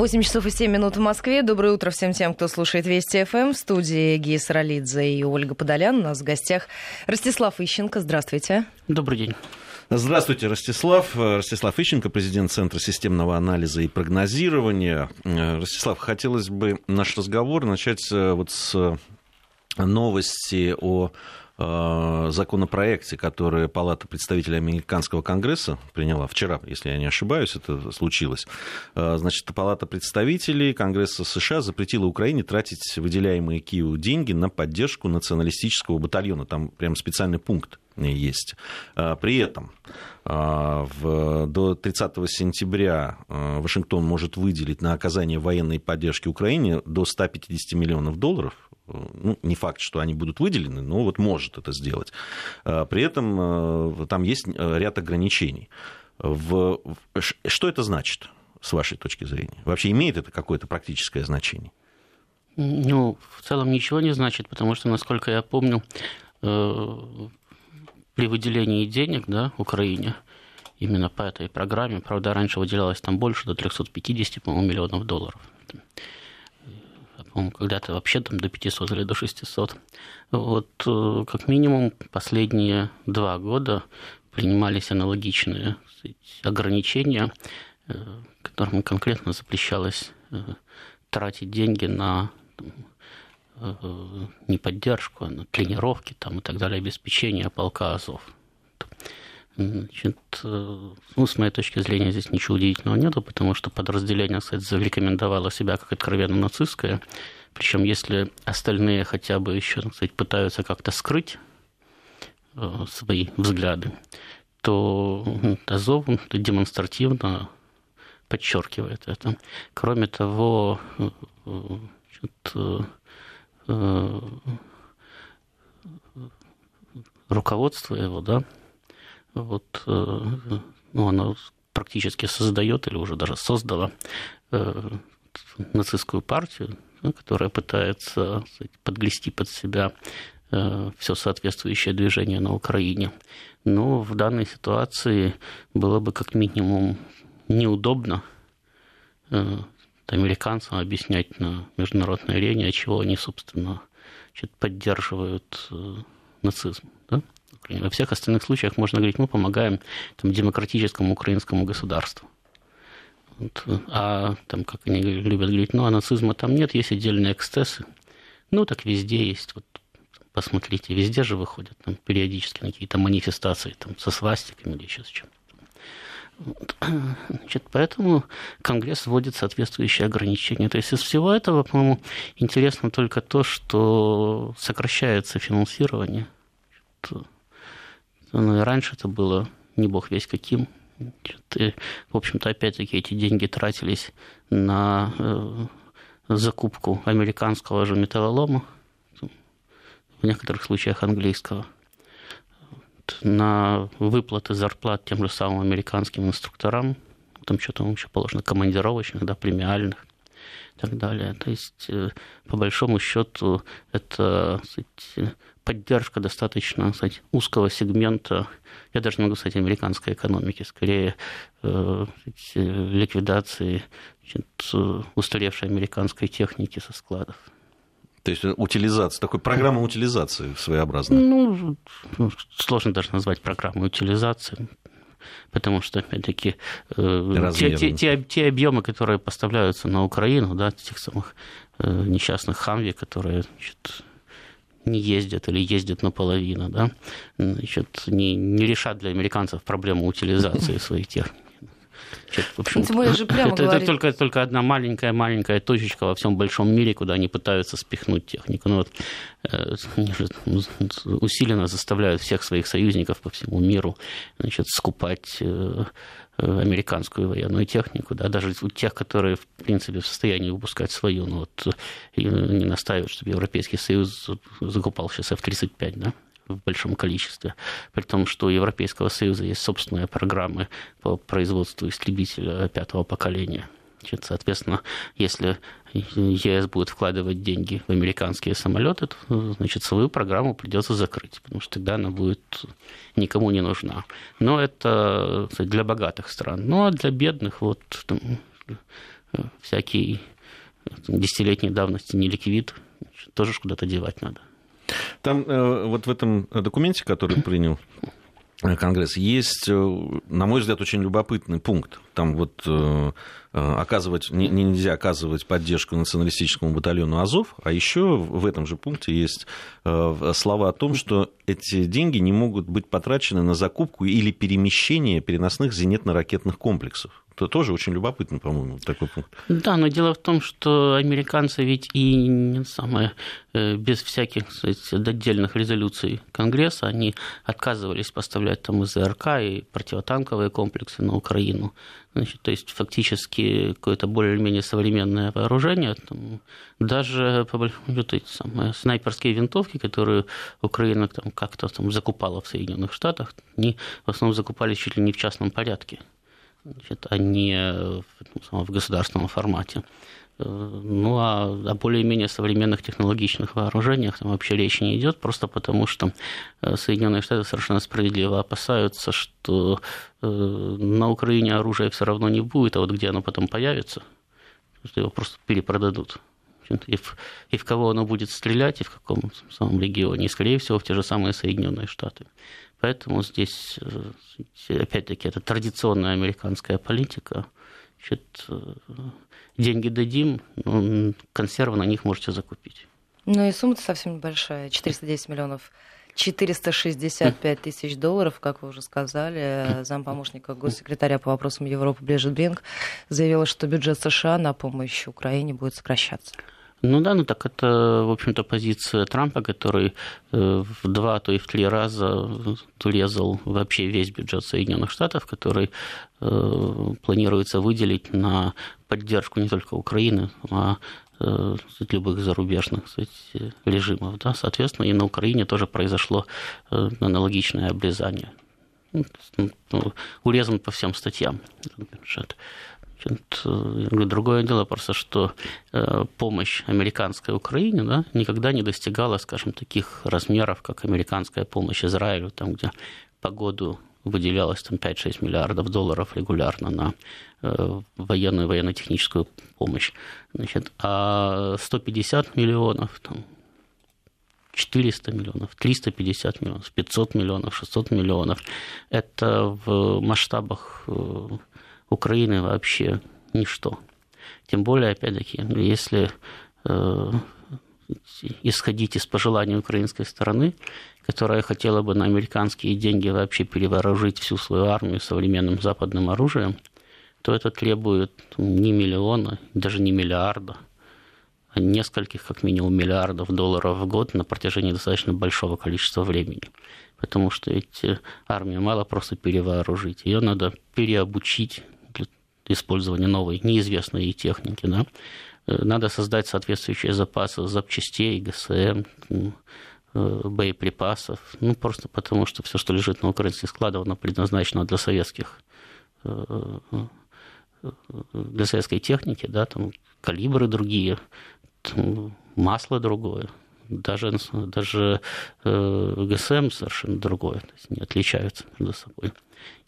8 часов и 7 минут в Москве. Доброе утро всем тем, кто слушает Вести ФМ. В студии Гия Саралидзе и Ольга Подолян. У нас в гостях Ростислав Ищенко. Здравствуйте. Добрый день. Здравствуйте, Ростислав. Ростислав Ищенко, президент Центра системного анализа и прогнозирования. Ростислав, хотелось бы наш разговор начать э, вот с новости о законопроекте, который Палата представителей Американского Конгресса приняла вчера, если я не ошибаюсь, это случилось. Э, значит, Палата представителей Конгресса США запретила Украине тратить выделяемые Киеву деньги на поддержку националистического батальона. Там прям специальный пункт есть. Э, при этом до 30 сентября Вашингтон может выделить на оказание военной поддержки Украине до 150 миллионов долларов ну, не факт, что они будут выделены, но вот может это сделать. А, при этом э, там есть э, ряд ограничений. В... Что это значит, с вашей точки зрения? Вообще имеет это какое-то практическое значение? Ну, в целом ничего не значит, потому что, насколько я помню, э, при выделении денег да, Украине, именно по этой программе, правда, раньше выделялось там больше, до 350, по-моему, миллионов долларов по-моему, когда-то вообще там до 500 или до 600. Вот э, как минимум последние два года принимались аналогичные ограничения, э, которым конкретно запрещалось э, тратить деньги на не поддержку, а на тренировки там, и так далее, обеспечение полка Азов. Значит, ну, с моей точки зрения, здесь ничего удивительного нету, потому что подразделение, кстати, зарекомендовало себя как откровенно нацистское. Причем, если остальные хотя бы еще, кстати, пытаются как-то скрыть э, свои взгляды, то Азов демонстративно подчеркивает это. Кроме того, значит, э, руководство его, да, вот, э, ну, оно практически создает или уже даже создало э, нацистскую партию, которая пытается подгрести под себя э, все соответствующее движение на Украине. Но в данной ситуации было бы как минимум неудобно американцам объяснять на международной арене, чего они, собственно, поддерживают нацизм. Да? Во всех остальных случаях можно говорить, мы помогаем там, демократическому украинскому государству. Вот. А там, как они любят говорить, ну, а нацизма там нет, есть отдельные эксцессы. Ну, так везде есть. Вот посмотрите, везде же выходят там, периодически на какие-то манифестации там, со свастиками или еще с чем. Значит, поэтому Конгресс вводит соответствующие ограничения. То есть из всего этого, по-моему, интересно только то, что сокращается финансирование. Ну, и раньше это было не бог весь каким. И, в общем-то, опять-таки эти деньги тратились на э, закупку американского же металлолома, в некоторых случаях английского, на выплаты зарплат тем же самым американским инструкторам, там что-то еще положено, командировочных, да, премиальных и так далее. То есть, э, по большому счету, это сказать, поддержка достаточно сказать, узкого сегмента, я даже могу сказать американской экономики, скорее э, ликвидации значит, устаревшей американской техники со складов. То есть утилизация, такой программа утилизации своеобразная. Ну, сложно даже назвать программой утилизации, потому что, опять-таки, э, те, те, те, те объемы, которые поставляются на Украину, да, тех самых э, несчастных хамви, которые значит, не ездят или ездят наполовину, да, значит, не, не решат для американцев проблему утилизации своей техники. в общем, же прямо это, это только, только одна маленькая-маленькая точечка во всем большом мире, куда они пытаются спихнуть технику. Ну, вот, э, усиленно заставляют всех своих союзников по всему миру значит, скупать Э, американскую военную технику, да, даже у тех, которые, в принципе, в состоянии выпускать свою, но вот э, не настаивают, чтобы Европейский Союз закупал сейчас F-35, да, в большом количестве, при том, что у Европейского Союза есть собственные программы по производству истребителя пятого поколения – Значит, соответственно, если ЕС будет вкладывать деньги в американские самолеты, то, значит, свою программу придется закрыть, потому что тогда она будет никому не нужна. Но это для богатых стран. Ну, а для бедных, вот, там, всякий десятилетней давности не ликвид тоже куда-то девать надо. Там вот в этом документе, который принял Конгресс, есть, на мой взгляд, очень любопытный пункт. Там вот оказывать, нельзя оказывать поддержку националистическому батальону Азов, а еще в этом же пункте есть слова о том, что эти деньги не могут быть потрачены на закупку или перемещение переносных зенитно-ракетных комплексов. Это тоже очень любопытно, по-моему, такой пункт. Да, но дело в том, что американцы ведь и не самое, э, без всяких сказать, отдельных резолюций Конгресса, они отказывались поставлять там ЗРК и противотанковые комплексы на Украину. Значит, то есть фактически какое-то более-менее современное вооружение. Там, даже вот эти самые снайперские винтовки, которые Украина там, как-то там закупала в Соединенных Штатах, они в основном закупались чуть ли не в частном порядке значит, а не в, ну, в государственном формате. Э, ну, а о более-менее современных технологичных вооружениях там вообще речи не идет, просто потому что э, Соединенные Штаты совершенно справедливо опасаются, что э, на Украине оружия все равно не будет, а вот где оно потом появится, что его просто перепродадут. И в, и в кого оно будет стрелять, и в каком самом регионе, и, скорее всего, в те же самые Соединенные Штаты. Поэтому здесь, опять-таки, это традиционная американская политика. Значит, э, деньги дадим, консервы на них можете закупить. Ну и сумма совсем небольшая, 410 миллионов 465 тысяч долларов, как вы уже сказали. Зампомощника госсекретаря по вопросам Европы Ближет Бринг заявила, что бюджет США на помощь Украине будет сокращаться. Ну да, ну так это, в общем-то, позиция Трампа, который э, в два, то и в три раза урезал вообще весь бюджет Соединенных Штатов, который э, планируется выделить на поддержку не только Украины, а э, любых зарубежных кстати, режимов. Да? Соответственно, и на Украине тоже произошло аналогичное обрезание. Ну, ну, урезан по всем статьям бюджет. Э, другое дело просто, что э, помощь американской Украине да, никогда не достигала, скажем, таких размеров, как американская помощь Израилю, там, где по году выделялось там 5-6 миллиардов долларов регулярно на э, военную военно-техническую помощь. Значит, а 150 миллионов, там, 400 миллионов, 350 миллионов, 500 миллионов, 600 миллионов. Это в масштабах Украины вообще ничто. Тем более, опять-таки, если э, исходить из пожеланий украинской стороны, которая хотела бы на американские деньги вообще перевооружить всю свою армию современным западным оружием, то это требует не миллиона, даже не миллиарда, а нескольких, как минимум, миллиардов долларов в год на протяжении достаточно большого количества времени. Потому что эти армию мало просто перевооружить, ее надо переобучить использования новой, неизвестной ей техники. Да? Э, надо создать соответствующие запасы запчастей, ГСМ, э, боеприпасов. Ну, просто потому, что все, что лежит на украинских складах, оно предназначено для советских э, для советской техники, да, там калибры другие, там масло другое, даже, даже ГСМ совершенно другое, то есть не отличаются между собой.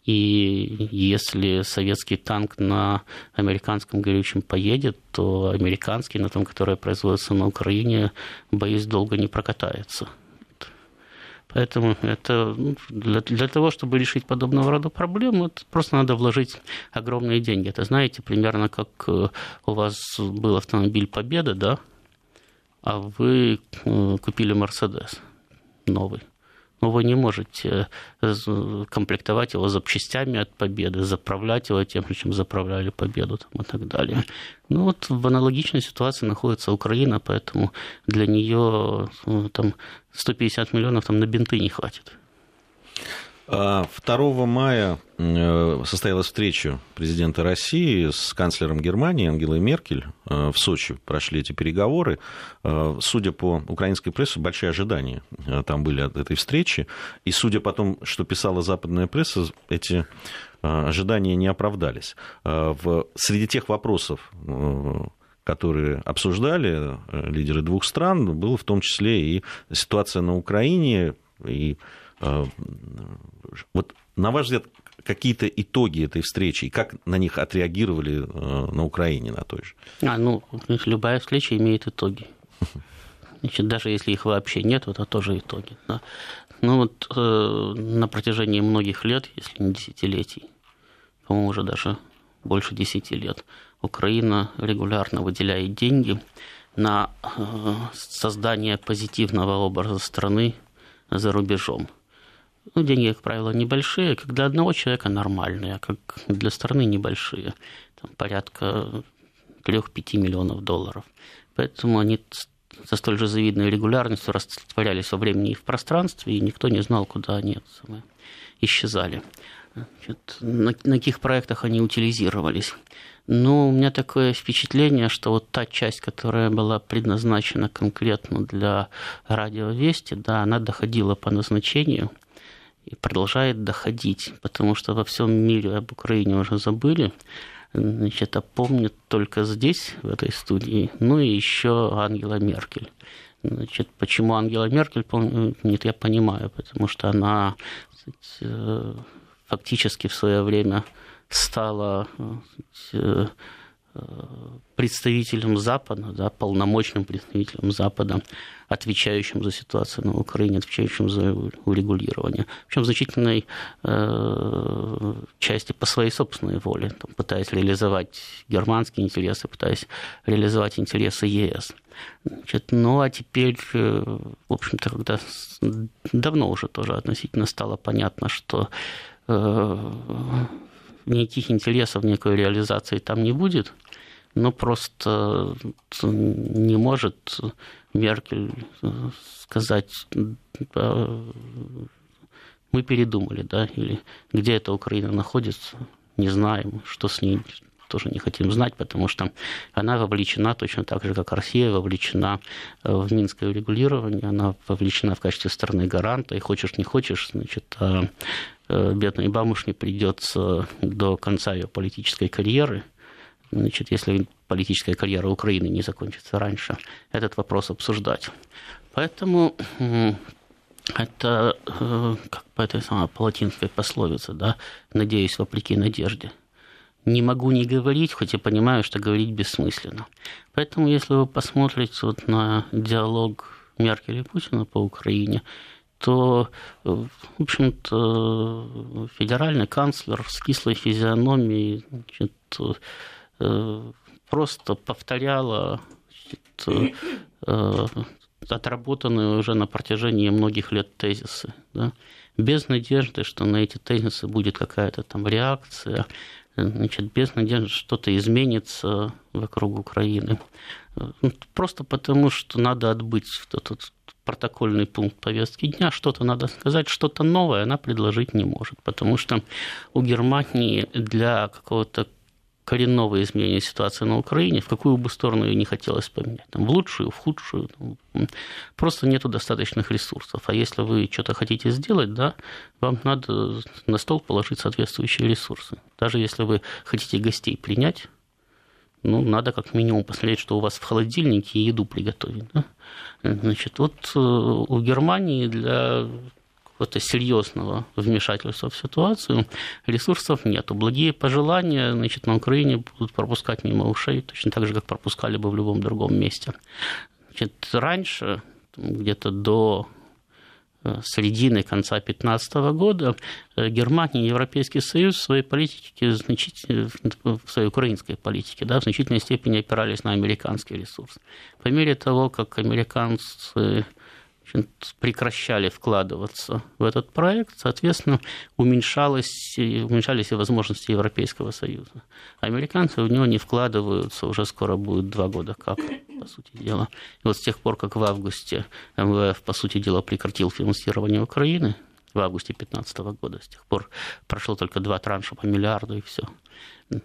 И если советский танк на американском горючем поедет, то американский, на том, который производится на Украине, боюсь, долго не прокатается. Поэтому это ну, для, для того, чтобы решить подобного рода проблемы, просто надо вложить огромные деньги. Это знаете, примерно как э, у вас был автомобиль Победа, да, а вы э, купили Мерседес новый но вы не можете э, комплектовать его запчастями от победы, заправлять его тем, чем заправляли победу там, и так далее. Ну вот в аналогичной ситуации находится Украина, поэтому для нее ну, там 150 миллионов там на бинты не хватит. 2 а, мая э, состоялась встреча президента России с канцлером Германии Ангелой Меркель. Э, в Сочи прошли эти переговоры. Э, судя по украинской прессе, большие ожидания там были от этой встречи. И судя по тому, что писала западная пресса, эти ожидания не оправдались. Среди тех вопросов, которые обсуждали лидеры двух стран, было в том числе и ситуация на Украине, и вот на ваш взгляд, какие-то итоги этой встречи, и как на них отреагировали на Украине на той же? А, ну, любая встреча имеет итоги. Значит, даже если их вообще нет, это тоже итоги. Да? Ну вот э, на протяжении многих лет, если не десятилетий, по-моему, уже даже больше десяти лет, Украина регулярно выделяет деньги на э, создание позитивного образа страны за рубежом. Ну, деньги, как правило, небольшие, как для одного человека нормальные, а как для страны небольшие. Там порядка 3-5 миллионов долларов. Поэтому они со столь же завидной регулярностью растворялись во времени и в пространстве, и никто не знал, куда они исчезали. Значит, на, на каких проектах они утилизировались. Но у меня такое впечатление, что вот та часть, которая была предназначена конкретно для радиовести, да, она доходила по назначению и продолжает доходить, потому что во всем мире об Украине уже забыли значит, а помнят только здесь, в этой студии, ну и еще Ангела Меркель. Значит, почему Ангела Меркель помнит, я понимаю, потому что она э, фактически в свое время стала э, представителем Запада, да, полномочным представителем Запада, отвечающим за ситуацию на Украине, отвечающим за урегулирование. Причем в значительной э, части по своей собственной воле, там, пытаясь реализовать германские интересы, пытаясь реализовать интересы ЕС. Значит, ну а теперь, э, в общем-то, когда давно уже тоже относительно стало понятно, что э, никаких интересов, никакой реализации там не будет, ну, просто не может Меркель сказать, мы передумали, да, или где эта Украина находится, не знаем, что с ней, тоже не хотим знать, потому что она вовлечена точно так же, как Россия вовлечена в минское регулирование, она вовлечена в качестве страны гаранта, и хочешь не хочешь, значит, а, э, бедной бабушке придется до конца ее политической карьеры значит, если политическая карьера Украины не закончится раньше, этот вопрос обсуждать. Поэтому это э, как по этой самой палатинской пословице, да, надеюсь, вопреки надежде. Не могу не говорить, хоть и понимаю, что говорить бессмысленно. Поэтому, если вы посмотрите вот на диалог Меркель и Путина по Украине, то, э, в общем-то, федеральный канцлер с кислой физиономией значит, Э, просто повторяла значит, э, отработанные уже на протяжении многих лет тезисы. Да? Без надежды, что на эти тезисы будет какая-то там реакция, значит, без надежды, что что-то изменится вокруг Украины. Ну, просто потому, что надо отбыть этот протокольный пункт повестки дня, что-то надо сказать, что-то новое она предложить не может, потому что у Германии для какого-то коренного изменения ситуации на Украине, в какую бы сторону ее не хотелось поменять, там, в лучшую, в худшую, там, просто нету достаточных ресурсов. А если вы что-то хотите сделать, да, вам надо на стол положить соответствующие ресурсы. Даже если вы хотите гостей принять, ну, надо как минимум посмотреть, что у вас в холодильнике еду приготовить. Да? Значит, вот э, у Германии для какого-то серьезного вмешательства в ситуацию, ресурсов нет. Благие пожелания значит, на Украине будут пропускать мимо ушей, точно так же, как пропускали бы в любом другом месте. Значит, раньше, где-то до э, середины, конца 2015 года э, Германия и Европейский Союз в своей политике, в своей украинской политике, да, в значительной степени опирались на американский ресурс. По мере того, как американцы прекращали вкладываться в этот проект, соответственно, уменьшалось, уменьшались и возможности Европейского Союза. Американцы в него не вкладываются, уже скоро будет два года как, по сути дела. И вот с тех пор, как в августе МВФ, по сути дела, прекратил финансирование Украины, в августе 2015 года, с тех пор прошло только два транша по миллиарду и все.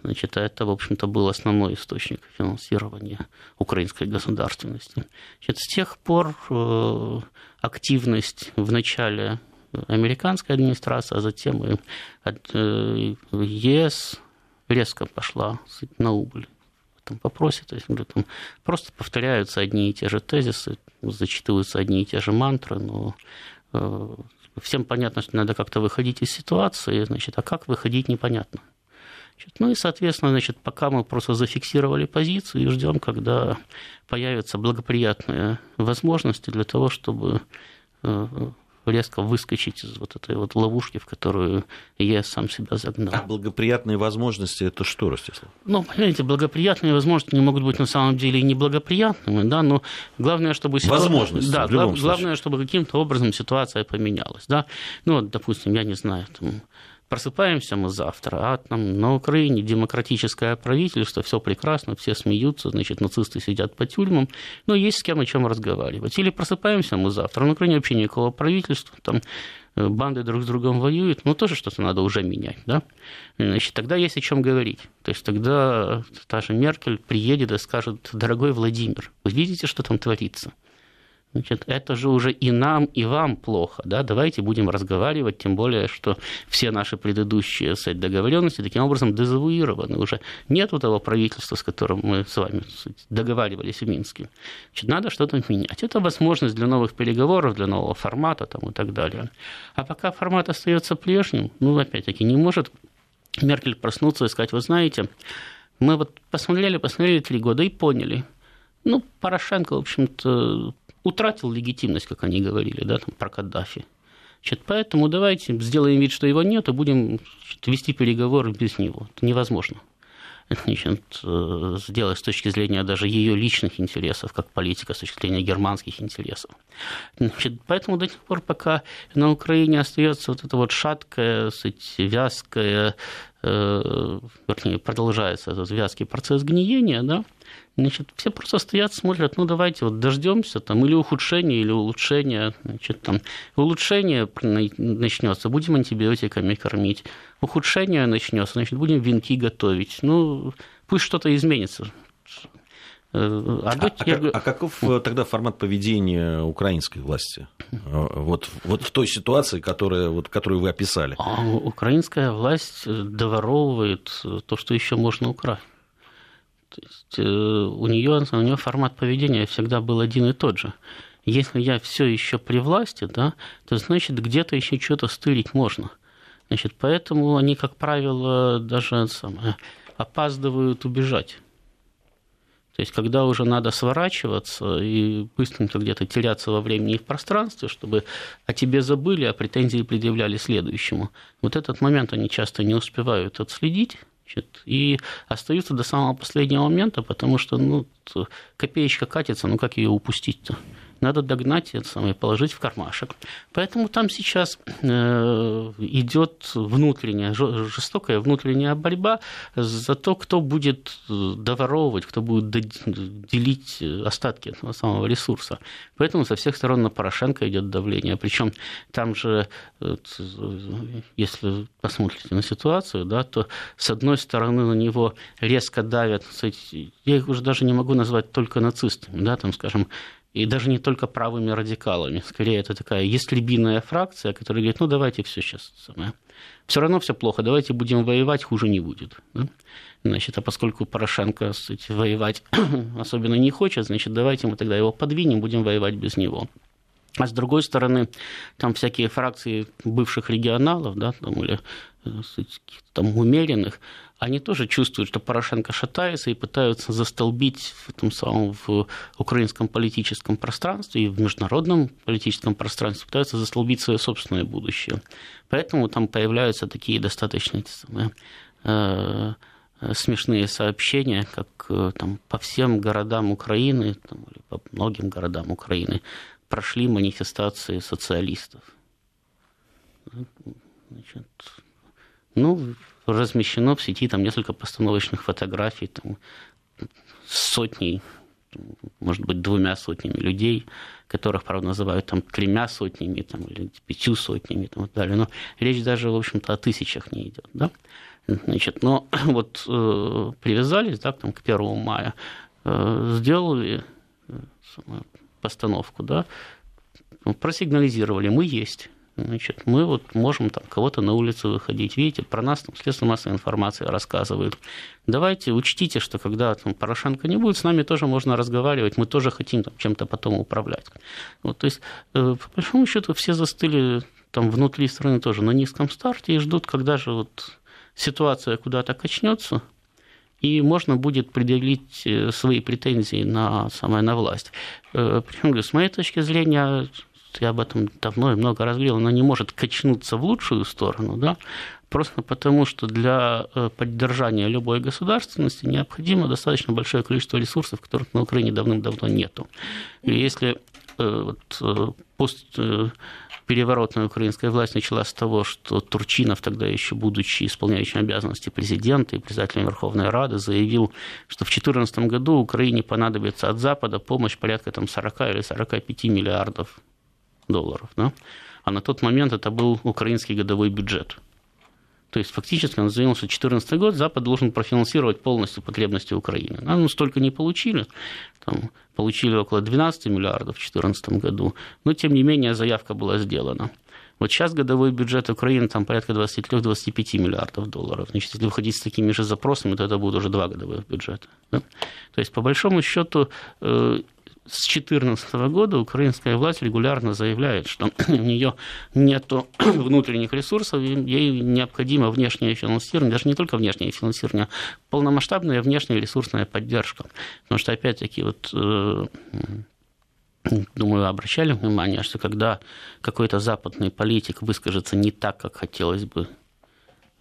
Значит, это, в общем-то, был основной источник финансирования украинской государственности. Значит, с тех пор э, активность в начале американской администрации, а затем и э, ЕС резко пошла на убыль этом. То есть, там просто повторяются одни и те же тезисы, зачитываются одни и те же мантры, но э, всем понятно, что надо как-то выходить из ситуации, значит, а как выходить, непонятно. Ну и, соответственно, значит, пока мы просто зафиксировали позицию и ждем, когда появятся благоприятные возможности для того, чтобы э, резко выскочить из вот этой вот ловушки, в которую я сам себя загнал. А благоприятные возможности это что, Ростислав? Ну, понимаете, благоприятные возможности не могут быть на самом деле и неблагоприятными, да, но главное, чтобы ситуация... Возможности, да, глав... главное, чтобы каким-то образом ситуация поменялась, да. Ну, вот, допустим, я не знаю, там, просыпаемся мы завтра, а там на Украине демократическое правительство, все прекрасно, все смеются, значит, нацисты сидят по тюрьмам, но есть с кем о чем разговаривать. Или просыпаемся мы завтра, на Украине вообще никакого правительства, там э, банды друг с другом воюют, ну, тоже что-то надо уже менять, да? Значит, тогда есть о чем говорить. То есть тогда та же Меркель приедет и скажет, дорогой Владимир, вы видите, что там творится? Значит, это же уже и нам, и вам плохо. Да? Давайте будем разговаривать, тем более, что все наши предыдущие сказать, договоренности таким образом дезавуированы. Уже нет того правительства, с которым мы с вами сказать, договаривались в Минске. Значит, надо что-то менять. Это возможность для новых переговоров, для нового формата там, и так далее. А пока формат остается прежним, ну, опять-таки, не может Меркель проснуться и сказать, вы знаете, мы вот посмотрели, посмотрели три года и поняли, ну, Порошенко, в общем-то, утратил легитимность, как они говорили, да, там, про Каддафи. Значит, поэтому давайте сделаем вид, что его нет, и будем значит, вести переговоры без него. Это невозможно. Значит, э, сделать с точки зрения даже ее личных интересов, как политика, с точки зрения германских интересов. Значит, поэтому до тех пор, пока на Украине остается вот это вот шаткое, сказать, вязкое, э, вернее, продолжается этот вязкий процесс гниения, да, Значит, все просто стоят, смотрят, ну давайте вот дождемся там или ухудшения, или улучшения. Значит, там улучшение начнется, будем антибиотиками кормить. Ухудшение начнется, значит, будем венки готовить. Ну, пусть что-то изменится. Э, а, а, а, а каков э, тогда формат поведения украинской власти? Э, вот, вот в той ситуации, которая, вот, которую вы описали. А украинская власть доворовывает то, что еще можно украсть. То есть э, у нее, у нее формат поведения всегда был один и тот же. Если я все еще при власти, да, то значит где-то еще что-то стырить можно. Значит, поэтому они, как правило, даже самое, опаздывают убежать. То есть, когда уже надо сворачиваться и быстренько где-то теряться во времени и в пространстве, чтобы о тебе забыли, а претензии предъявляли следующему. Вот этот момент они часто не успевают отследить, Значит, и остаются до самого последнего момента, потому что ну, копеечка катится, ну как ее упустить-то? Надо догнать это самое, положить в кармашек. Поэтому там сейчас э, идет внутренняя, жестокая внутренняя борьба за то, кто будет э, доворовывать, кто будет делить остатки этого самого ресурса. Поэтому со всех сторон на Порошенко идет давление. Причем там же, если посмотрите на ситуацию, да, то с одной стороны на него резко давят, я их уже даже не могу назвать только нацистами, да, там, скажем, и даже не только правыми радикалами. Скорее, это такая ястребиная фракция, которая говорит, ну, давайте все сейчас самое. Все равно все плохо, давайте будем воевать, хуже не будет. Да? Значит, а поскольку Порошенко кстати, воевать особенно не хочет, значит, давайте мы тогда его подвинем, будем воевать без него. А с другой стороны, там всякие фракции бывших регионалов, да, там, или э, там, умеренных, они тоже чувствуют, что Порошенко шатается и пытаются застолбить в том самом в украинском политическом пространстве и в международном политическом пространстве, пытаются застолбить свое собственное будущее. Поэтому там появляются такие достаточно эти самые, э, смешные сообщения, как э, там, по всем городам Украины там, или по многим городам Украины прошли манифестации социалистов. Значит, ну, размещено в сети там несколько постановочных фотографий там, сотней, может быть, двумя сотнями людей, которых, правда, называют там тремя сотнями там, или пятью сотнями и так далее. Но речь даже, в общем-то, о тысячах не идет. Да? Значит, но вот э, привязались да, там, к 1 мая, э, сделали э, постановку, да, просигнализировали, мы есть. Значит, мы вот можем там кого-то на улицу выходить. Видите, про нас там средства массовой информации рассказывают. Давайте учтите, что когда там Порошенко не будет, с нами тоже можно разговаривать, мы тоже хотим там чем-то потом управлять. Вот, то есть, э, по большому счету, все застыли там внутри страны тоже на низком старте и ждут, когда же вот ситуация куда-то качнется, и можно будет предъявить э, свои претензии на, самое, на власть. Э, Причем, с моей точки зрения, я об этом давно и много раз говорил, она не может качнуться в лучшую сторону, да, просто потому что для э, поддержания любой государственности необходимо достаточно большое количество ресурсов, которых на Украине давным-давно нету. И если вот, пост переворотная украинская власть начала с того, что Турчинов, тогда еще будучи исполняющим обязанности президента и председателем Верховной Рады, заявил, что в 2014 году Украине понадобится от Запада помощь порядка там, 40 или 45 миллиардов долларов. Да? А на тот момент это был украинский годовой бюджет. То есть фактически он заявил, что 2014 год Запад должен профинансировать полностью потребности Украины. А ну, столько не получили. Там, получили около 12 миллиардов в 2014 году. Но, тем не менее, заявка была сделана. Вот сейчас годовой бюджет Украины там порядка 23-25 миллиардов долларов. Значит, если выходить с такими же запросами, то это будет уже два годовых бюджета. Да? То есть, по большому счету, э, с 2014 года украинская власть регулярно заявляет, что у нее нет внутренних ресурсов, ей необходимо внешнее финансирование, даже не только внешнее финансирование, а полномасштабная внешняя ресурсная поддержка. Потому что, опять-таки, вот э, думаю, обращали внимание, что когда какой-то западный политик выскажется не так, как хотелось бы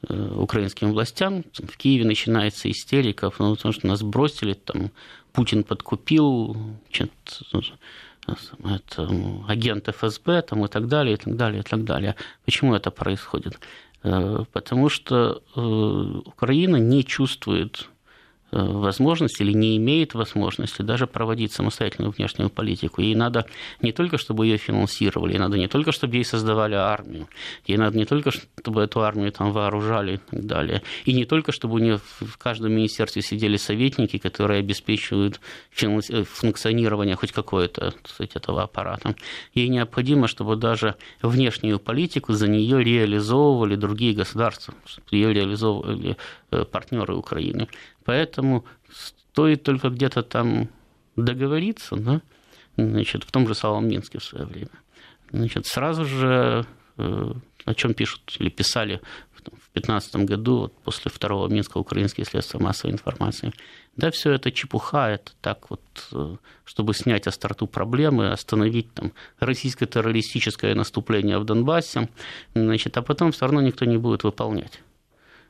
украинским властям, в Киеве начинается истерика, ну, потому что нас бросили, там, Путин подкупил это, агент ФСБ там, и так далее, и так далее, и так далее. Почему это происходит? Э, потому что э, Украина не чувствует Э, возможности или не имеет возможности даже проводить самостоятельную внешнюю политику. Ей надо не только, чтобы ее финансировали, ей надо не только, чтобы ей создавали армию, ей надо не только, чтобы эту армию там вооружали и так далее, и не только, чтобы у нее в каждом министерстве сидели советники, которые обеспечивают э, функционирование хоть какое-то кстати, этого аппарата. Ей необходимо, чтобы даже внешнюю политику за нее реализовывали другие государства, ее реализовывали э, партнеры Украины. Поэтому стоит только где-то там договориться, да, значит, в том же самом Минске в свое время. Значит, сразу же, э, о чем пишут или писали в 2015 году, вот после второго Минска украинские средства массовой информации, да, все это чепуха, это так вот, э, чтобы снять остроту проблемы, остановить там российское террористическое наступление в Донбассе, значит, а потом все равно никто не будет выполнять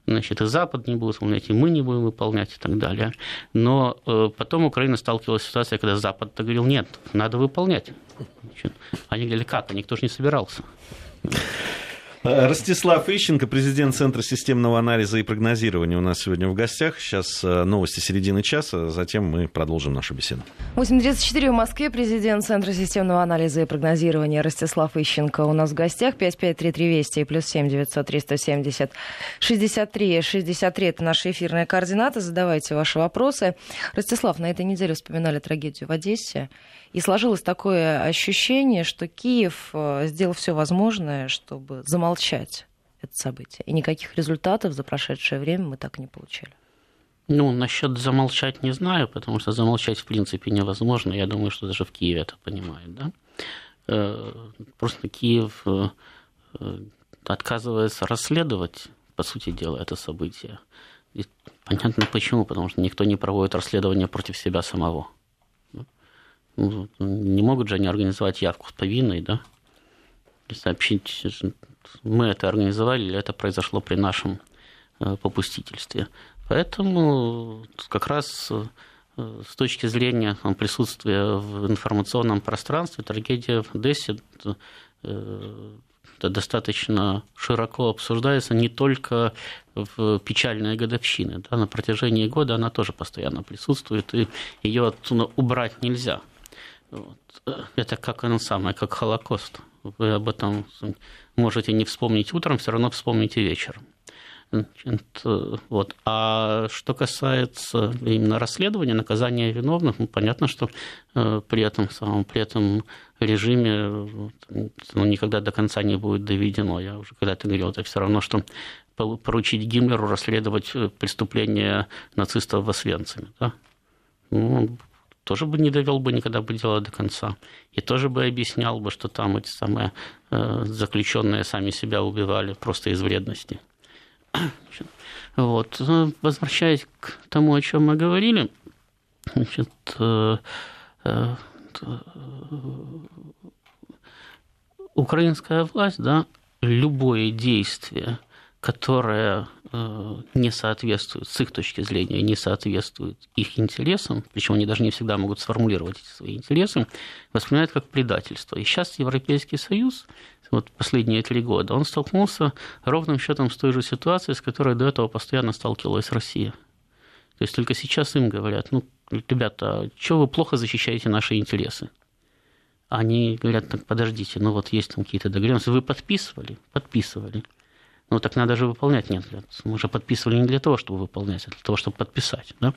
значит, и Запад не будет выполнять, и мы не будем выполнять и так далее. Но э, потом Украина сталкивалась с ситуацией, когда Запад говорил, нет, надо выполнять. Значит, они говорили, как, никто же не собирался. Ростислав Ищенко, президент Центра системного анализа и прогнозирования у нас сегодня в гостях. Сейчас э, новости середины часа, затем мы продолжим нашу беседу. 8.34 в Москве, президент Центра системного анализа и прогнозирования Ростислав Ищенко у нас в гостях. 5533 Вести плюс 7 900 370 63 63 это наши эфирные координаты. Задавайте ваши вопросы. Ростислав, на этой неделе вспоминали трагедию в Одессе. И сложилось такое ощущение, что Киев э, сделал все возможное, чтобы замолчать это событие. И никаких результатов за прошедшее время мы так и не получили. Ну, насчет замолчать не знаю, потому что замолчать в принципе невозможно. Я думаю, что даже в Киеве это понимают, да. Э, просто Киев э, отказывается расследовать, по сути дела, это событие. И понятно почему, потому что никто не проводит расследование против себя самого. Ну, не могут же они организовать явку с повинной, да? И сообщить, мы это организовали, или это произошло при нашем э, попустительстве. Поэтому как раз э, с точки зрения там, присутствия в информационном пространстве трагедия в Одессе э, это достаточно широко обсуждается не только в печальные годовщины. Да, на протяжении года она тоже постоянно присутствует, и ее оттуда убрать нельзя. Вот. Это как оно самое, как Холокост. Вы об этом можете не вспомнить утром, все равно вспомните вечером. Вот. А что касается именно расследования, наказания виновных, ну, понятно, что э, при этом, самом, при этом режиме ну, никогда до конца не будет доведено. Я уже когда-то говорил, это все равно, что поручить Гиммлеру расследовать преступления нацистов в Освенциме. Да? Ну, тоже бы не довел бы никогда бы дело до конца. И тоже бы объяснял бы, что там эти самые э, заключенные сами себя убивали просто из вредности. Вот. Э, возвращаясь к тому, о чем мы говорили, значит, э, украинская власть, да, любое действие, которое не соответствует, с их точки зрения, не соответствует их интересам, причем они даже не всегда могут сформулировать эти свои интересы, воспринимают как предательство. И сейчас Европейский Союз, вот последние три года, он столкнулся ровным счетом с той же ситуацией, с которой до этого постоянно сталкивалась Россия. То есть только сейчас им говорят, ну, ребята, а что вы плохо защищаете наши интересы? Они говорят, так подождите, ну вот есть там какие-то договоренности, вы подписывали? Подписывали. Ну, так надо же выполнять. Нет, мы же подписывали не для того, чтобы выполнять, а для того, чтобы подписать. Да?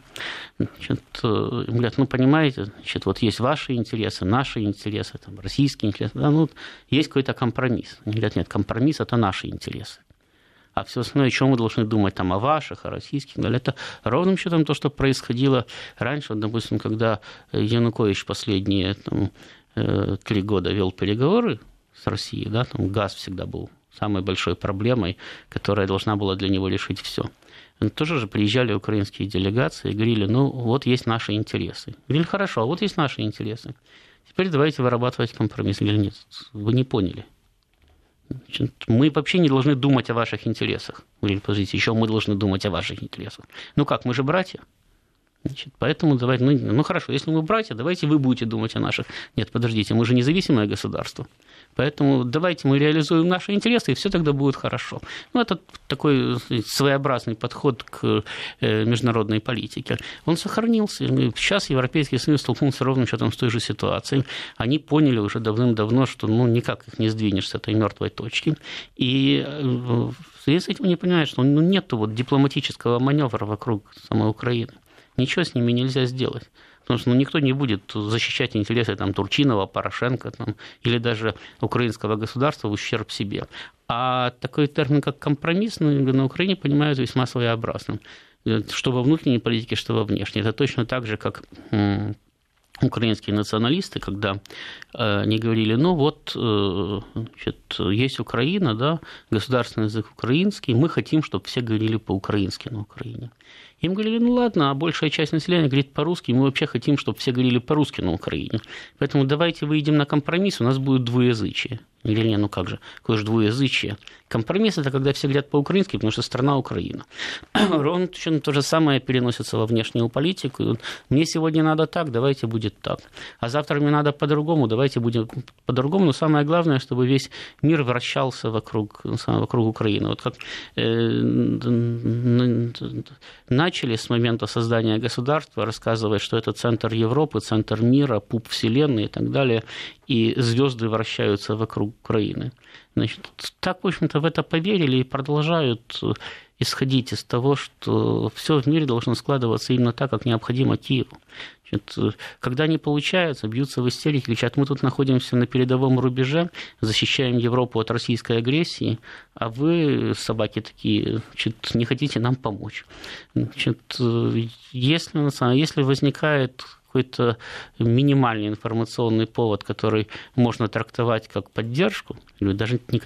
Значит, э, говорят, ну, понимаете, значит, вот есть ваши интересы, наши интересы, там, российские интересы. Да, ну, есть какой-то компромисс. Они говорят, нет, компромисс – это наши интересы. А все остальное, о чем мы должны думать там, о ваших, о российских, это ровным счетом то, что происходило раньше, допустим, когда Янукович последние там, э, три года вел переговоры с Россией, да, там газ всегда был самой большой проблемой, которая должна была для него решить все. Тоже же приезжали украинские делегации и говорили, ну вот есть наши интересы. Говорили, хорошо, а вот есть наши интересы. Теперь давайте вырабатывать компромисс. Говорили, нет, вы не поняли. Значит, мы вообще не должны думать о ваших интересах. Говорили, подождите, еще мы должны думать о ваших интересах. Ну как, мы же братья. Значит, поэтому давайте, ну, ну хорошо, если мы братья, давайте вы будете думать о наших. Нет, подождите, мы же независимое государство. Поэтому давайте мы реализуем наши интересы, и все тогда будет хорошо. Ну, это такой своеобразный подход к э, международной политике. Он сохранился. Сейчас Европейский Союз столкнулся ровно счетом с той же ситуацией. Они поняли уже давным-давно, что ну, никак их не сдвинешь с этой мертвой точки. И э, в связи с этим они понимают, что ну, нет вот дипломатического маневра вокруг самой Украины. Ничего с ними нельзя сделать. Потому что ну, никто не будет защищать интересы там, Турчинова, Порошенко там, или даже украинского государства в ущерб себе. А такой термин, как компромисс, ну, на Украине понимают весьма своеобразным. Что во внутренней политике, что во внешней. Это точно так же, как украинские националисты, когда э, они говорили, ну вот, э, значит, есть Украина, да, государственный язык украинский, мы хотим, чтобы все говорили по-украински на Украине. Им говорили, ну ладно, а большая часть населения говорит по-русски, мы вообще хотим, чтобы все говорили по-русски на Украине. Поэтому давайте выйдем на компромисс, у нас будет двуязычие. Или не, ну как же, какое же двуязычие. Компромисс – это когда все говорят по-украински, потому что страна Украина. Ровно точно то же самое переносится во внешнюю политику. Мне сегодня надо так, давайте будет так. А завтра мне надо по-другому, давайте будем по-другому. Но самое главное, чтобы весь мир вращался вокруг, вокруг Украины. Вот как э, начали с момента создания государства рассказывать, что это центр Европы, центр мира, пуп Вселенной и так далее, и звезды вращаются вокруг Украины. Значит, так, в общем-то, в это поверили и продолжают исходить из того, что все в мире должно складываться именно так, как необходимо Киеву. Значит, когда не получается, бьются в истерике, кричат, мы тут находимся на передовом рубеже, защищаем Европу от российской агрессии, а вы, собаки такие, значит, не хотите нам помочь. Значит, если, если возникает какой-то минимальный информационный повод, который можно трактовать как поддержку, или даже не,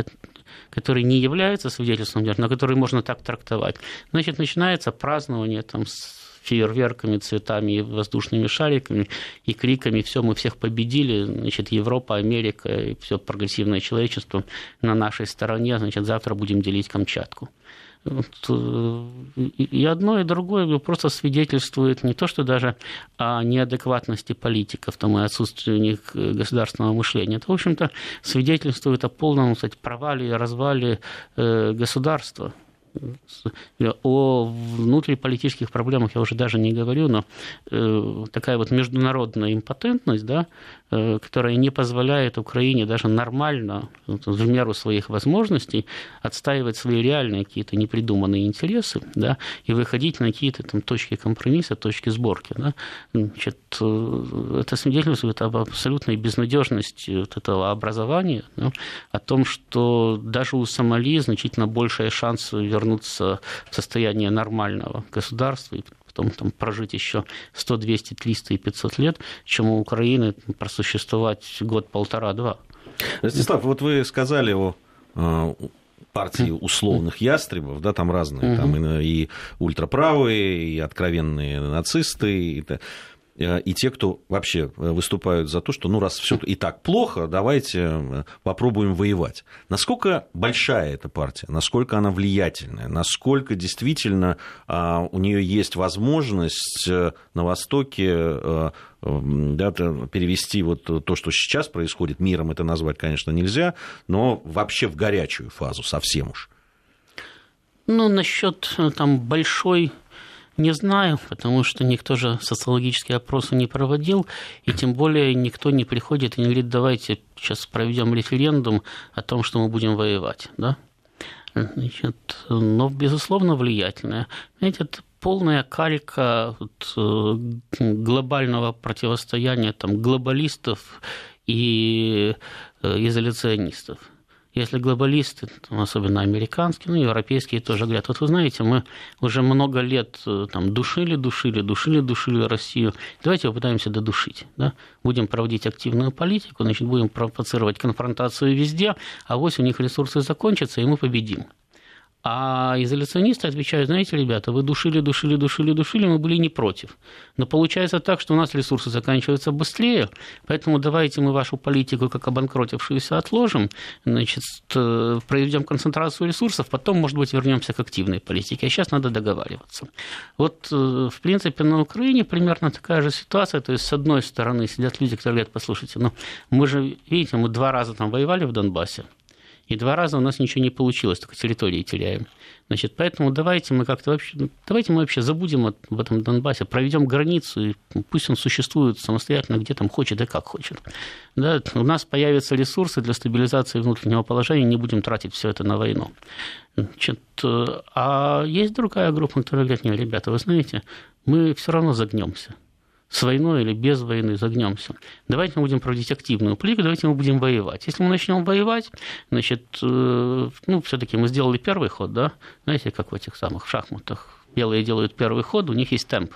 который не является свидетельством, но который можно так трактовать, значит, начинается празднование там, с фейерверками, цветами воздушными шариками и криками «все, мы всех победили», значит, Европа, Америка и все прогрессивное человечество на нашей стороне, значит, завтра будем делить Камчатку. Э, и одно, и другое просто свидетельствует не то, что даже о неадекватности политиков там, и отсутствии у них государственного мышления. Это, в общем-то, свидетельствует о полном кстати, провале и развале э, государства. О внутриполитических проблемах я уже даже не говорю, но э, такая вот международная импотентность, да, э, которая не позволяет Украине даже нормально, в меру своих возможностей, отстаивать свои реальные какие-то непридуманные интересы, да, и выходить на какие-то там точки компромисса, точки сборки. Да. Значит, э, это свидетельствует об абсолютной безнадежности вот этого образования, да, о том, что даже у Сомали значительно большие шансы вернуться вернуться в состояние нормального государства и потом там, прожить еще 100, 200, 300 и 500 лет, чем у Украины просуществовать год, полтора, два. Ростислав, вот вы сказали о э, партии условных ястребов, да, там разные, там и, и ультраправые, и откровенные нацисты, и, и те, кто вообще э, выступают за то, что ну раз все и так плохо, давайте э, попробуем воевать. Насколько большая эта партия, насколько она влиятельная, насколько действительно а, у нее есть возможность на Востоке да, перевести вот то, что сейчас происходит, миром это назвать, конечно, нельзя, но вообще в горячую фазу совсем уж. Ну, насчет там большой не знаю, потому что никто же социологические опросы не проводил, и тем более никто не приходит и не говорит, давайте сейчас проведем референдум о том, что мы будем воевать. Да? Значит, но, безусловно, влиятельная. Знаете, это полная калька вот, э, глобального противостояния там, глобалистов и э, изоляционистов. Если глобалисты, особенно американские, ну, европейские тоже говорят, вот вы знаете, мы уже много лет э, там, душили, душили, душили, душили Россию, давайте попытаемся додушить. Да? Будем проводить активную политику, значит, будем провоцировать конфронтацию везде, а вот у них ресурсы закончатся, и мы победим. А изоляционисты отвечают, знаете, ребята, вы душили, душили, душили, душили, мы были не против. Но получается так, что у нас ресурсы заканчиваются быстрее, поэтому давайте мы вашу политику как обанкротившуюся отложим, значит, проведем концентрацию ресурсов, потом, может быть, вернемся к активной политике. А сейчас надо договариваться. Вот, э, в принципе, на Украине примерно такая же ситуация. То есть, с одной стороны, сидят люди, которые говорят, послушайте, ну, мы же, видите, мы два раза там воевали в Донбассе, и два раза у нас ничего не получилось, только территории теряем. Значит, поэтому давайте мы как-то вообще, ну, давайте мы вообще забудем об этом Донбассе, проведем границу, и пусть он существует самостоятельно, где там хочет и как хочет. Да, у нас появятся ресурсы для стабилизации внутреннего положения, не будем тратить все это на войну. Значит, а есть другая группа, которая говорит, нет, ребята, вы знаете, мы все равно загнемся с войной или без войны загнемся. Давайте мы будем проводить активную политику, давайте мы будем воевать. Если мы начнем воевать, значит, э, ну, все-таки мы сделали первый ход, да, знаете, как в этих самых шахматах, белые делают первый ход, у них есть темп.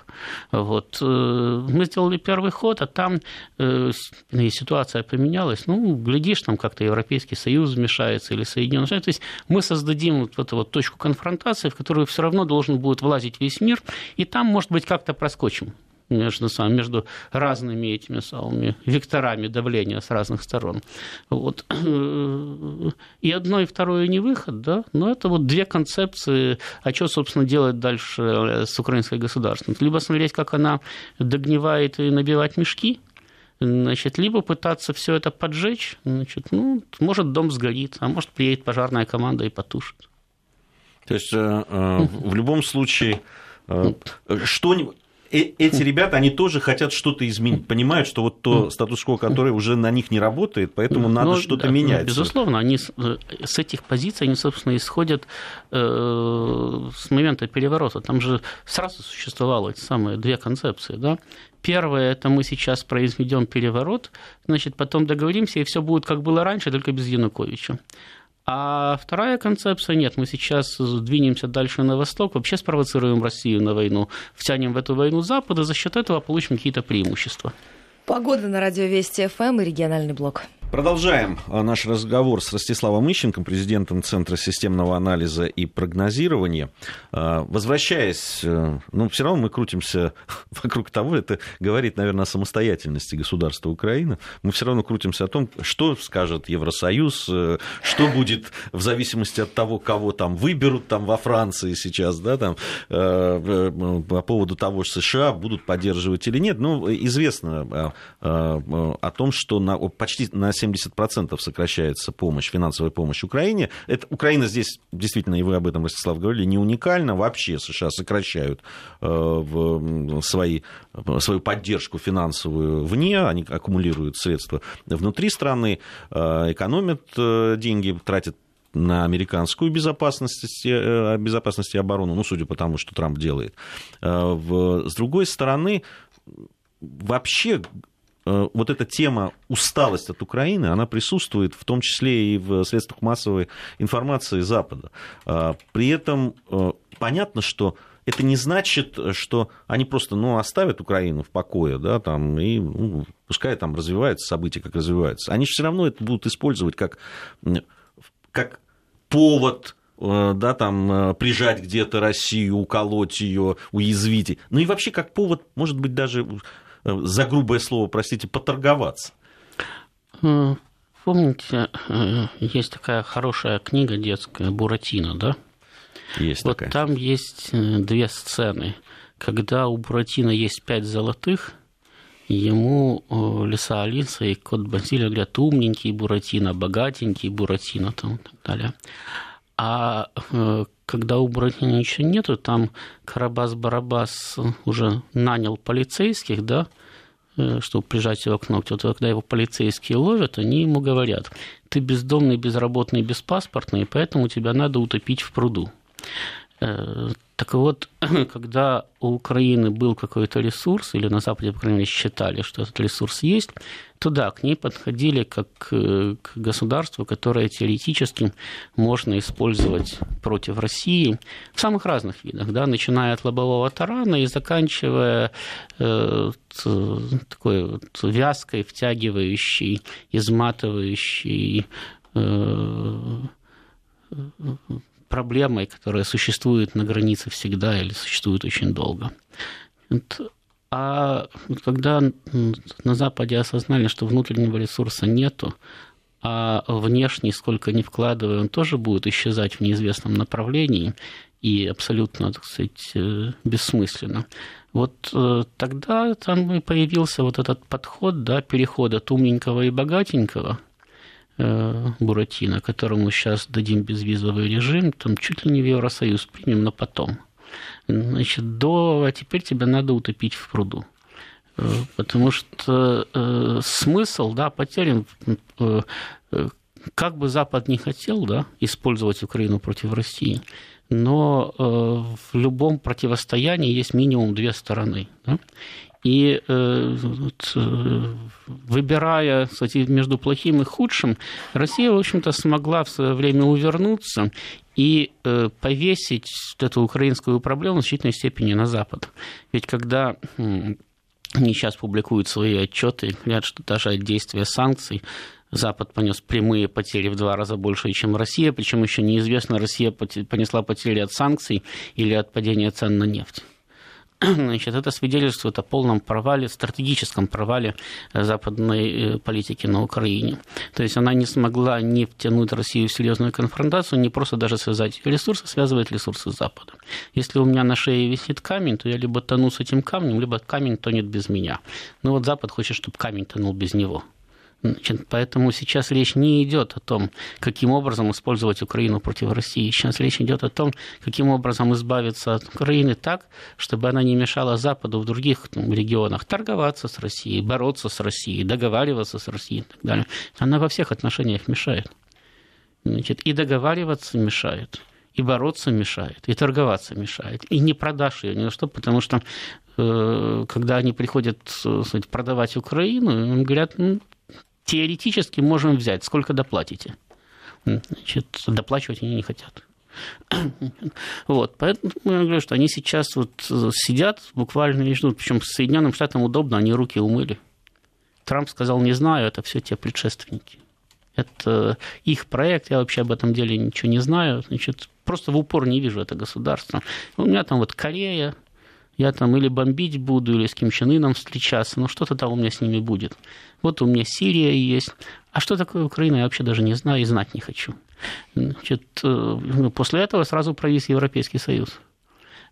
Вот. Э, мы сделали первый ход, а там э, ситуация поменялась. Ну, глядишь, там как-то Европейский Союз вмешается или Соединенные Штаты. То есть мы создадим вот эту вот точку конфронтации, в которую все равно должен будет влазить весь мир, и там, может быть, как-то проскочим между, между разными этими самыми векторами давления с разных сторон. Вот. И одно, и второе не выход, да, но это вот две концепции, а что, собственно, делать дальше с украинской государственностью? Либо смотреть, как она догнивает и набивать мешки, значит, либо пытаться все это поджечь, значит, ну, может, дом сгорит, а может, приедет пожарная команда и потушит. То есть, э, э, в любом случае, э, что-нибудь Э, эти ребята, они тоже хотят что-то изменить, понимают, что вот то статус-кво, которое уже на них не работает, поэтому надо Но, что-то да, менять. Безусловно, они с, э, с этих позиций, они, собственно, исходят э, с момента переворота. Там же сразу существовало эти самые две концепции, да? Первое, это мы сейчас произведем переворот, значит, потом договоримся, и все будет как было раньше, только без Януковича. А вторая концепция, нет, мы сейчас двинемся дальше на восток, вообще спровоцируем Россию на войну, втянем в эту войну Запада, за счет этого получим какие-то преимущества. Погода на радио Вести ФМ и региональный блок. Продолжаем а, наш разговор с Ростиславом Ищенко, президентом Центра системного анализа и прогнозирования. А, возвращаясь, э, ну, все равно мы крутимся вокруг того, это говорит, наверное, о самостоятельности государства Украины. Мы все равно крутимся о том, что скажет Евросоюз, э, что будет в зависимости от того, кого там выберут там во Франции сейчас, да, там, э, по поводу того, что США будут поддерживать или нет. Ну, известно о том, что на, почти на 70% сокращается помощь, финансовая помощь Украине. Это, Украина здесь, действительно, и вы об этом, Ростислав, говорили, не уникально. Вообще США сокращают э, в свои, свою поддержку финансовую вне, они аккумулируют средства внутри страны, э, экономят э, деньги, тратят на американскую безопасность, безопасность и оборону, ну, судя по тому, что Трамп делает. С другой стороны, вообще вот эта тема усталость от Украины, она присутствует в том числе и в средствах массовой информации Запада. При этом понятно, что это не значит, что они просто ну, оставят Украину в покое, да, там, и ну, пускай там развиваются события, как развиваются. Они же все равно это будут использовать как, как повод э, да, там, э, прижать где-то Россию, уколоть ее, уязвить. Ну и вообще как повод, может быть, даже э, за грубое слово, простите, поторговаться. Помните, есть такая хорошая книга детская «Буратино», да? Есть вот такая. там есть э, две сцены. Когда у Буратино есть пять золотых, ему э, Лиса Алиса и кот Базилия говорят умненький Буратино, богатенький Буратино там, и так далее. А э, когда у Буратино ничего нету, там Карабас-Барабас уже нанял полицейских, да, чтобы прижать его к ногтю. Вот когда его полицейские ловят, они ему говорят, ты бездомный, безработный, беспаспортный, поэтому тебя надо утопить в пруду. Э, так вот, когда у Украины был какой-то ресурс, или на Западе, по крайней мере, считали, что этот ресурс есть, то да, к ней подходили как э, к государству, которое теоретически можно использовать против России в самых разных видах, да, начиная от лобового тарана и заканчивая э, такой вот вязкой, втягивающей, изматывающей э, проблемой, которая существует на границе всегда или существует очень долго. А когда на Западе осознали, что внутреннего ресурса нету, а внешний, сколько ни вкладывая, он тоже будет исчезать в неизвестном направлении и абсолютно, так сказать, э, бессмысленно. Вот э, тогда там и появился вот этот подход, да, переход от умненького и богатенького – Буратино, которому сейчас дадим безвизовый режим, там чуть ли не в Евросоюз примем, но потом. Значит, до, а теперь тебя надо утопить в пруду. Э, потому что э, смысл, да, потерян, э, э, как бы Запад не хотел, да, использовать Украину против России, но э, в любом противостоянии есть минимум две стороны. Да? И э, э, выбирая кстати, между плохим и худшим, Россия, в общем-то, смогла в свое время увернуться и повесить эту украинскую проблему в значительной степени на Запад. Ведь когда они сейчас публикуют свои отчеты, говорят, что даже от действия санкций Запад понес прямые потери в два раза больше, чем Россия, причем еще неизвестно, Россия понесла потери от санкций или от падения цен на нефть. Значит, это свидетельствует о полном провале, стратегическом провале э, западной э, политики на Украине. То есть она не смогла не втянуть Россию в серьезную конфронтацию, не просто даже связать ресурсы, связывает ресурсы Запада. Если у меня на шее висит камень, то я либо тону с этим камнем, либо камень тонет без меня. Но вот Запад хочет, чтобы камень тонул без него. Значит, поэтому сейчас речь не идет о том, каким образом использовать Украину против России. Сейчас речь идет о том, каким образом избавиться от Украины так, чтобы она не мешала Западу в других там, регионах торговаться с Россией, бороться с Россией, договариваться с Россией и так далее. Она во всех отношениях мешает. Значит, и договариваться мешает, и бороться мешает, и торговаться мешает. И не продашь ее ни на что, потому что э, когда они приходят э, сказать, продавать Украину, им говорят, ну, теоретически можем взять, сколько доплатите. Значит, доплачивать они не хотят. Вот, поэтому я говорю, что они сейчас вот сидят буквально и ждут. Причем Соединенным Штатам удобно, они руки умыли. Трамп сказал, не знаю, это все те предшественники. Это их проект, я вообще об этом деле ничего не знаю. Значит, просто в упор не вижу это государство. У меня там вот Корея, я там или бомбить буду, или с Ким Чен Ыном встречаться, но что-то там у меня с ними будет. Вот у меня Сирия есть. А что такое Украина, я вообще даже не знаю и знать не хочу. Значит, э, ну, после этого сразу провис Европейский Союз.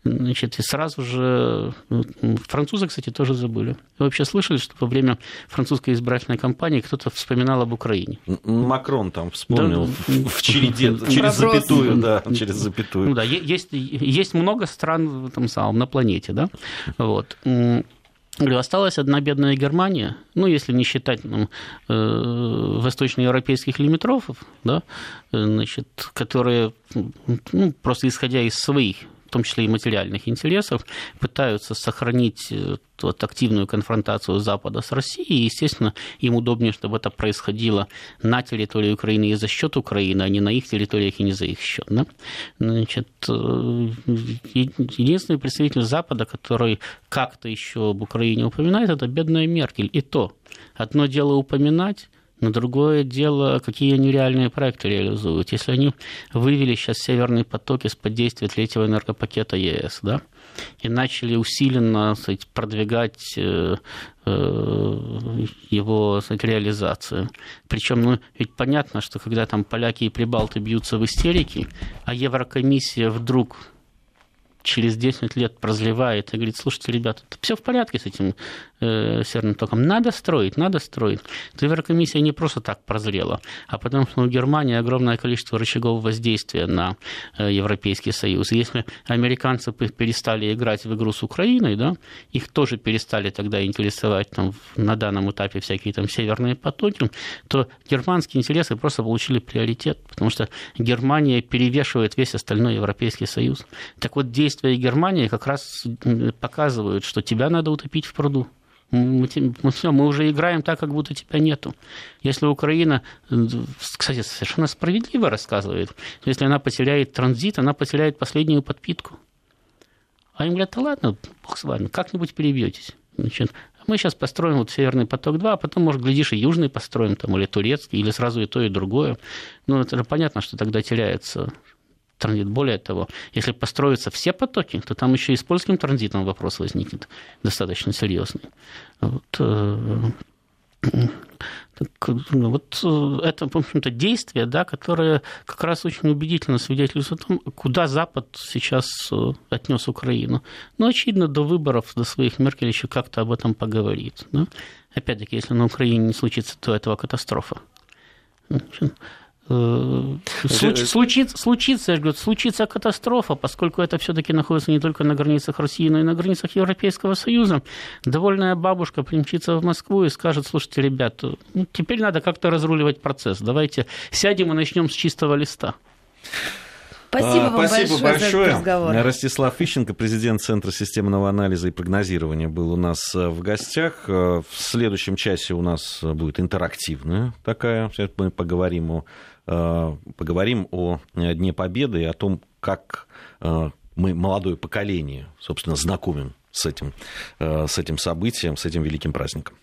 Значит, и сразу же... Ну, французы, кстати, тоже забыли. Вы вообще слышали, что во время французской избирательной кампании кто-то вспоминал об Украине? Макрон там вспомнил да, в череде, через запятую, да, через запятую. Ну да, есть, есть много стран этом самом, на планете, да, вот. Говорю, осталась одна бедная Германия, ну, если не считать ну, э, восточноевропейских лимитрофов, да, значит, которые, ну, просто исходя из своих в том числе и материальных интересов, пытаются сохранить э, вот, активную конфронтацию Запада с Россией. И, естественно, им удобнее, чтобы это происходило на территории Украины и за счет Украины, а не на их территориях и не за их счет. Да? Значит, э, единственный представитель Запада, который как-то еще об Украине упоминает, это бедная Меркель. И то, одно дело упоминать, но другое дело, какие они реальные проекты реализуют. Если они вывели сейчас Северный поток из-под действия третьего энергопакета ЕС, да, и начали усиленно сказать, продвигать э, э, его сказать, реализацию. Причем, ну, ведь понятно, что когда там поляки и прибалты бьются в истерике, а Еврокомиссия вдруг через 10 лет прозревает и говорит, слушайте, ребята, все в порядке с этим э, северным током, надо строить, надо строить. Еврокомиссия не просто так прозрела, а потому что у Германии огромное количество рычагов воздействия на э, Европейский Союз. Если американцы перестали играть в игру с Украиной, да, их тоже перестали тогда интересовать там, на данном этапе всякие там северные потоки, то германские интересы просто получили приоритет, потому что Германия перевешивает весь остальной Европейский Союз. Так вот, действия действия Германии как раз показывают, что тебя надо утопить в пруду. Мы, все, мы уже играем так, как будто тебя нету. Если Украина, кстати, совершенно справедливо рассказывает, если она потеряет транзит, она потеряет последнюю подпитку. А им говорят, да ладно, бог с вами, как-нибудь перебьетесь. Значит, мы сейчас построим вот Северный поток-2, а потом, может, глядишь, и Южный построим, там, или турецкий, или сразу и то, и другое. Ну, это же понятно, что тогда теряется транзит. Более того, если построятся все потоки, то там еще и с польским транзитом вопрос возникнет достаточно серьезный. Вот, э, так, ну, вот э, это, в общем-то, действие, да, которое как раз очень убедительно свидетельствует о том, куда Запад сейчас э, отнес Украину. Но, очевидно, до выборов, до своих Меркель еще как-то об этом поговорит. Да? Опять-таки, если на Украине не случится, то этого катастрофа. Э, случ, случится, случится, я говорю, случится катастрофа, поскольку это все-таки находится не только на границах России, но и на границах Европейского Союза. Довольная бабушка примчится в Москву и скажет, слушайте, ребята, ну, теперь надо как-то разруливать процесс, давайте сядем и начнем с чистого листа. Спасибо а, вам Спасибо большое, большое. за этот разговор. Ростислав Ищенко, президент Центра системного анализа и прогнозирования, был у нас э, в гостях. Э, в следующем часе у нас будет интерактивная такая. Сейчас мы поговорим о, э, поговорим о Дне Победы и о том, как мы молодое поколение, собственно, знакомим с этим, с этим событием, с этим великим праздником.